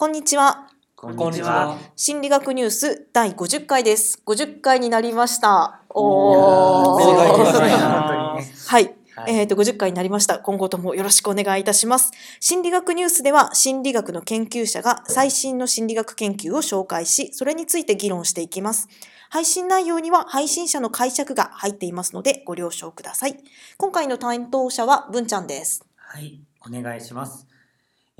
こんにちは。こんにちは。心理学ニュース第50回です。50回になりました。おーおはい。はいえっ、と、50回になりました。今後ともよろしくお願いいたします。心理学ニュースでは、心理学の研究者が最新の心理学研究を紹介し、それについて議論していきます。配信内容には配信者の解釈が入っていますので、ご了承ください。今回の担当者は文ちゃんです。はい、お願いします。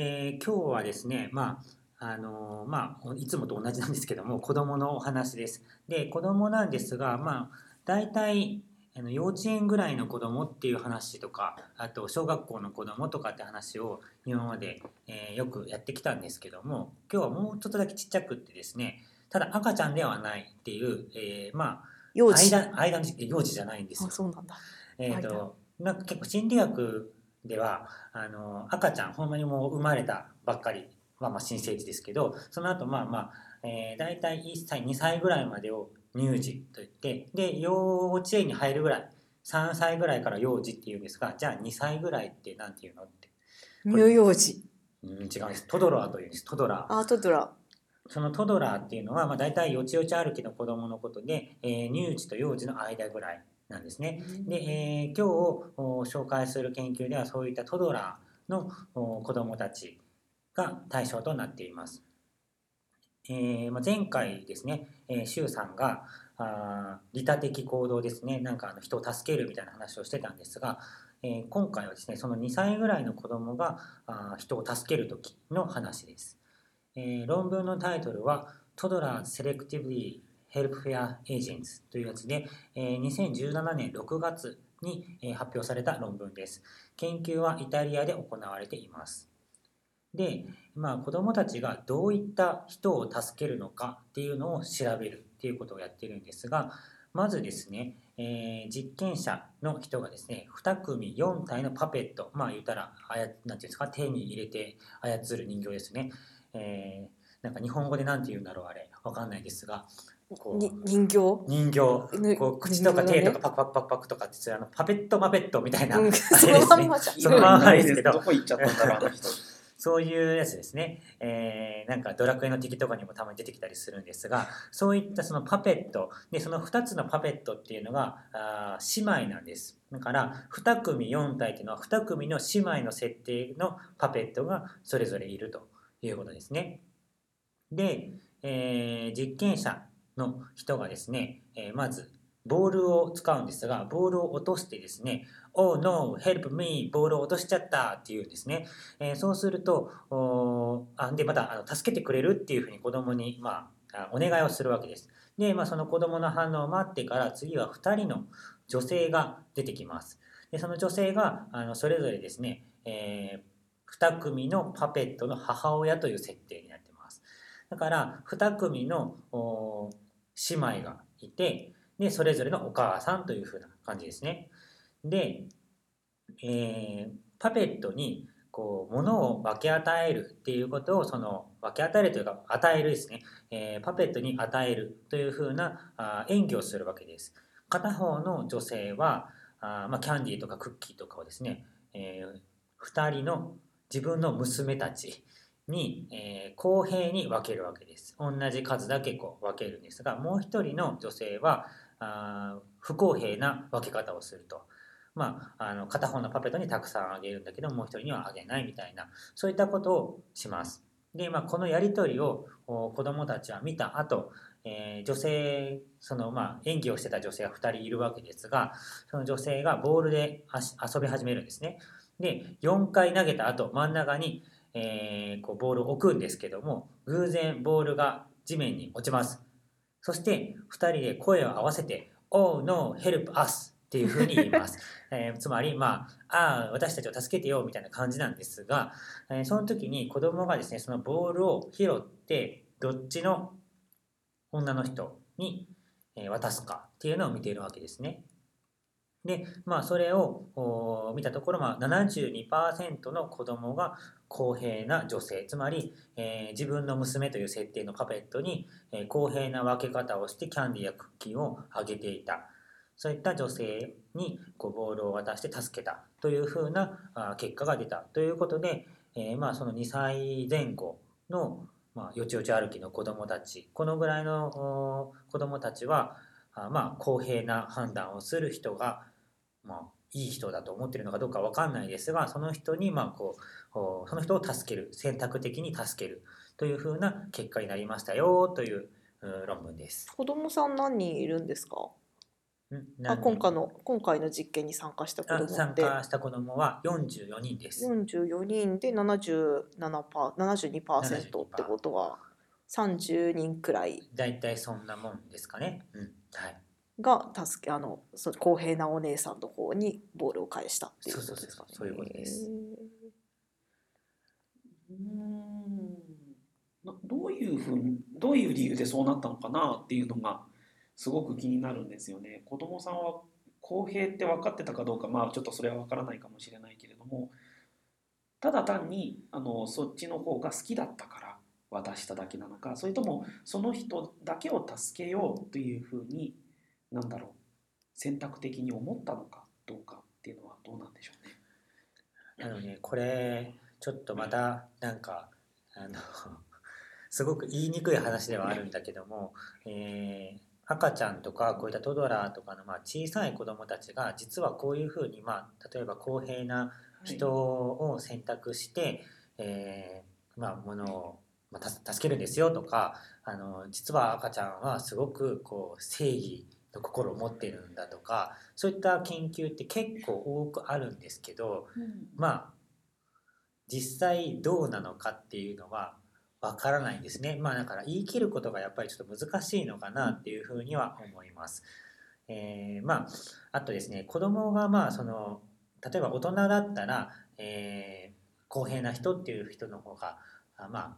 えー今日はですね、まあ、あのーまあ、いつもと同じなんですけども、子供のお話です。で、子供なんですが、まあ、大体、あの幼稚園ぐらいの子供っていう話とか、あと小学校の子供とかって話を今まで、えーよくやってきたんですけども、今日はもうちょっとだけちっちゃくってですね、ただ赤ちゃんではないっていう、えーまあ、幼児。間、間の幼児じゃないんですよあ、。そうなんだ。えー、となんか結構心理学ではあの赤ちゃんほんまにもう生まれたばっかり。は、まあ、新生児ですけどその後まあまあ、えー、大体1歳2歳ぐらいまでを乳児といってで幼稚園に入るぐらい3歳ぐらいから幼児っていうんですがじゃあ2歳ぐらいってなんていうのって、乳幼児。うん、違うんです。トドラーというんです。トドラー。アートドラ。そのトドラーっていうのは、まあ、大体よちよち歩きの子供のことで、えー乳児と幼児の間ぐらいなんですね。で、えー今日お紹介する研究ではそういった toddler のお子どもたちが対象となっています。えーまあ、前回ですね、えさんがあー利他的行動ですねなんかあの人を助けるみたいな話をしてたんですが、えー今回はですねその2歳ぐらいの子どもがあー人を助ける時の話です。えー論文のタイトルは「 Toddlers Selectively Help Fair Agents」というやつで、2017年6月に、発表された論文です。研究はイタリアで行われています。で、まあ、子どもたちがどういった人を助けるのかっていうのを調べるっていうことをやってるんですがまずですね、えー実験者の人がですね2組4体のパペットまあ言ったらあやなんていうんですか手に入れて操る人形ですね、えーなんか日本語で何て言うんだろうあれわかんないですが人形？人形。ねこう口とか手とかパクパクパクパクとかってあのパペットマペットみたいな、そのまんまじゃん。そのまんまですけど。どこ行っちゃったんだろう、あの人。そういうやつですね、えーなんかドラクエの敵とかにもたまに出てきたりするんですがそういったそのパペット。でその2つのパペットっていうのがあー姉妹なんです。だから2組4体っていうのは2組の姉妹の設定のパペットがそれぞれいるということですね。で、えー実験者の人がですね、えーまずボールを使うんですがボールを落としてですね「Oh no, help me! ボールを落としちゃった」っていうんですねえーそうするとおあでまたあの助けてくれるっていうふうに子供に、まあ、お願いをするわけです。で、まあ、その子供の反応を待ってから次は2人の女性が出てきます。でその女性があのそれぞれですね、え2組のパペットの母親という設定になってます。だから2組の姉妹がいてでそれぞれのお母さんというふうな感じですね。で、えーパペットにこう物を分け与えるっていうことをその分け与えるというか与えるですね、えーパペットに与えるというふうなあ演技をするわけです。片方の女性はあまあ、キャンディーとかクッキーとかをですね、え2人の自分の娘たちに、えー公平に分けるわけです。同じ数だけこう分けるんですがもう一人の女性はあ不公平な分け方をすると。まあ、あの片方のパペットにたくさんあげるんだけどもう一人にはあげないみたいなそういったことをします。で、まあ、このやり取りを子どもたちは見た後、えー女性その、まあ、演技をしてた女性が2人いるわけですがその女性がボールで遊び始めるんですね。で4回投げた後真ん中に、えーこうボールを置くんですけども偶然ボールが地面に落ちます。そして2人で声を合わせて「Oh no, help us!」っていうふうに言います。えーつまり、まあ、ああ、私たちを助けてよみたいな感じなんですが、えーその時に子供がですね、そのボールを拾って、どっちの女の人にえー渡すかっていうのを見ているわけですね。で、まあ、それを見たところ、まあ、72%の子供が公平な女性、つまり、えー自分の娘という設定のパペットに、えー公平な分け方をしてキャンディーやクッキーをあげていた。そういった女性にこうボールを渡して助けた。というふうな結果が出た。ということで、えーまあ、その2歳前後の、まあ、よちよち歩きの子どもたち。このぐらいの子どもたちはあまあ公平な判断をする人が、まあ、いい人だと思ってるのかどうかわかんないですがその人にまあこうおその人を助ける選択的に助けるというふうな結果になりましたよというう論文です。子供さん何人いるんですか？んあ何今回の今回の実験に参加した子あ供参加した子どもは44人です。44人で77パー72%ってことは30人くらい大体そんなもんですかね。うんはいが助けあのそ公平なお姉さんの方にボールを返したっていうことですかね。そうそうそうそういうことですうーんなどういうふうにどういう理由でそうなったのかなっていうのがすごく気になるんですよね。子供さんは公平って分かってたかどうかまあちょっとそれは分からないかもしれないけれどもただ単にあのそっちの方が好きだったから渡しただけなのかそれともその人だけを助けようというふうになんだろう選択的に思ったのかどうかっていうのはどうなんでしょうね。なのでこれちょっとまたなんかあの すごく言いにくい話ではあるんだけども、えー赤ちゃんとかこういったトドラーとかのまあ小さい子どもたちが実はこういうふうにまあ例えば公平な人を選択して、えーまあ、ものを、まあ、た助けるんですよとかあの実は赤ちゃんはすごくこう正義の心を持ってるんだとかそういった研究って結構多くあるんですけどまあ実際どうなのかっていうのはわからないんですねまあだから言い切ることがやっぱりちょっと難しいのかなっていうふうには思います。えーまああとですね子供がまあその例えば大人だったら、えー公平な人っていう人の方があまあ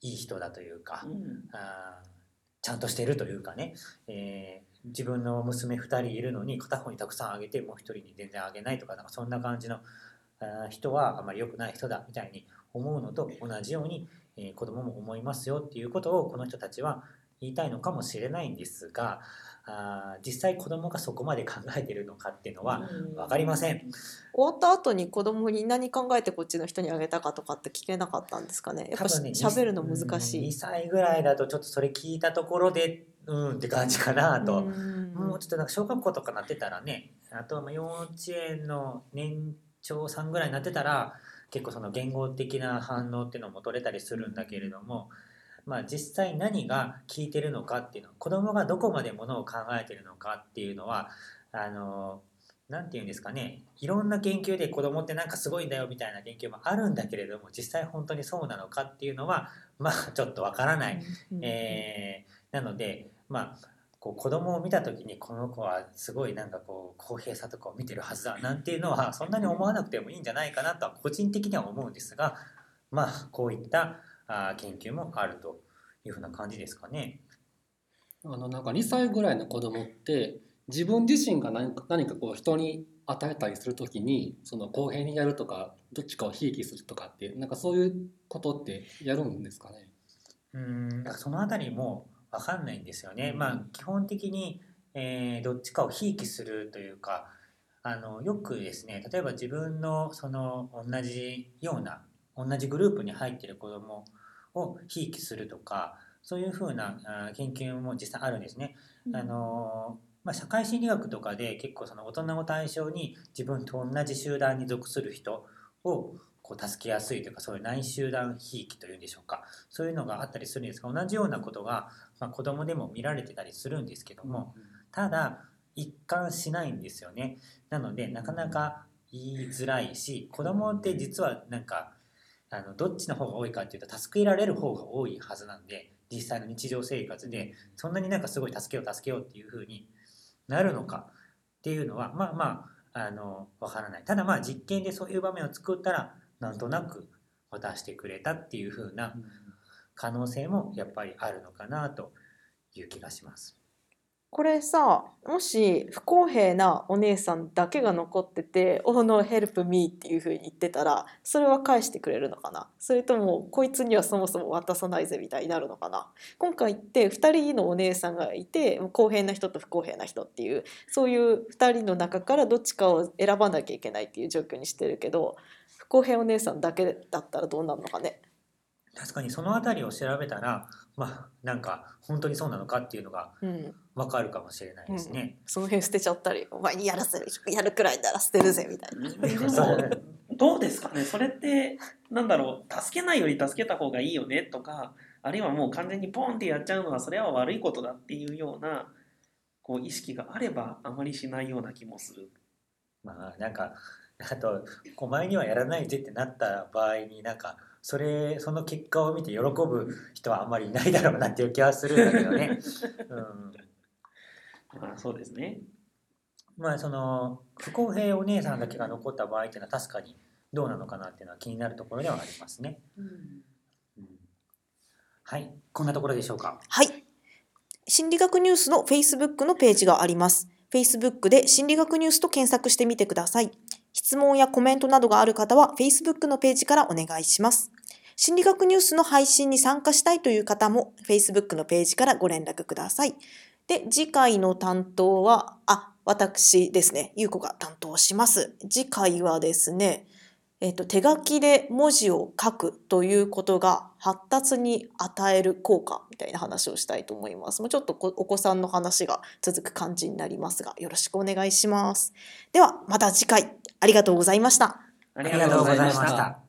いい人だというか、うん。あーちゃんとしてるというかね、えー自分の娘2人いるのに片方にたくさんあげてもう1人に全然あげないとかなんかそんな感じの人はあまり良くない人だみたいに思うのと同じように、えー子供も思いますよっていうことをこの人たちは言いたいのかもしれないんですがあー実際子供がそこまで考えてるのかっていうのはうん分かりません。終わった後に子供に何考えてこっちの人にあげたかとかって聞けなかったんですかね。やっぱ多分ね喋るの難し2い。歳ぐらいだとちょっとそれ聞いたところでうんって感じかなと。うんもうちょっとなんか小学校とかなってたらねあとはまあ幼稚園の年長さんぐらいになってたら結構その言語的な反応っていうのも取れたりするんだけれども、まあ、実際何が効いてるのかっていうの子供がどこまでものを考えてるのかっていうのはあのなんて言うんですかねいろんな研究で子供ってなんかすごいんだよみたいな研究もあるんだけれども実際本当にそうなのかっていうのはまあちょっとわからない。うんえーなのでまあこう子供を見た時にこの子はすごいなんかこう公平さとかを見てるはずだなんていうのはそんなに思わなくてもいいんじゃないかなとは個人的には思うんですがまあこういった研究もあるというふうな感じですかね。あのなんか2歳ぐらいの子供って自分自身が何か何かこう人に与えたりするときにその公平にやるとかどっちかをひいきするとかってなんかそういうことってやるんですかね？うんだからそのあたりも分かんないんですよね。まあ基本的に、えーどっちかをひいきするというかあのよくですね例えば自分のその同じような同じグループに入っている子供をひいきするとかそういうふうな研究も実際あるんですね。あのまあ、社会心理学とかで結構その大人を対象に自分と同じ集団に属する人をこう助けやすいというかそういう内集団ひいきというんでしょうか。そういうのがあったりするんですが同じようなことが、まあ、子供でも見られてたりするんですけどもただ一貫しないんですよね。なのでなかなか言いづらいし子供って実はなんかあのどっちの方が多いかっていうと助けられる方が多いはずなんで実際の日常生活でそんなになんかすごい助けよう助けようっていう風になるのかっていうのはまあまああのわからないただまあ実験でそういう場面を作ったらなんとなく渡してくれたっていう風な可能性もやっぱりあるのかなという気がします。これさもし不公平なお姉さんだけが残ってて「Oh no help me」っていうふうに言ってたらそれは返してくれるのかな？それともこいつにはそもそも渡さないぜみたいになるのかな？今回って2人のお姉さんがいて公平な人と不公平な人っていうそういう2人の中からどっちかを選ばなきゃいけないっていう状況にしてるけど不公平お姉さんだけだったらどうなるのかね？確かにそのあたりを調べたらまあなんか本当にそうなのかっていうのがうん、わかるかもしれないですね。その辺捨てちゃったりお前にやらせるやるくらいなら捨てるぜみたいな。でもどうですかね？それってなんだろう助けないより助けた方がいいよねとかあるいはもう完全にポンってやっちゃうのはそれは悪いことだっていうようなこう意識があればあまりしないような気もする。まあなんかあと「お前にはやらないぜ」ってなった場合になんかそれその結果を見て喜ぶ人はあんまりいないだろうなっていう気はするんだけどね。うんまあ、そうですね。まあその不公平お姉さんだけが残った場合っていうのは確かにどうなのかなっていうのは気になるところではありますね。うんはい、こんなところでしょうか。はい。心理学ニュースの Facebook のページがあります。Facebook で心理学ニュースと検索してみてください。質問やコメントなどがある方は Facebook のページからお願いします。心理学ニュースの配信に参加したいという方も Facebook のページからご連絡ください。で、次回の担当は、あ、私ですね、ゆうこが担当します。次回はですね、えっと、手書きで文字を書くということが発達に与える効果みたいな話をしたいと思います。もうちょっとお子さんの話が続く感じになりますが、よろしくお願いします。では、また次回ありがとうございました。ありがとうございました。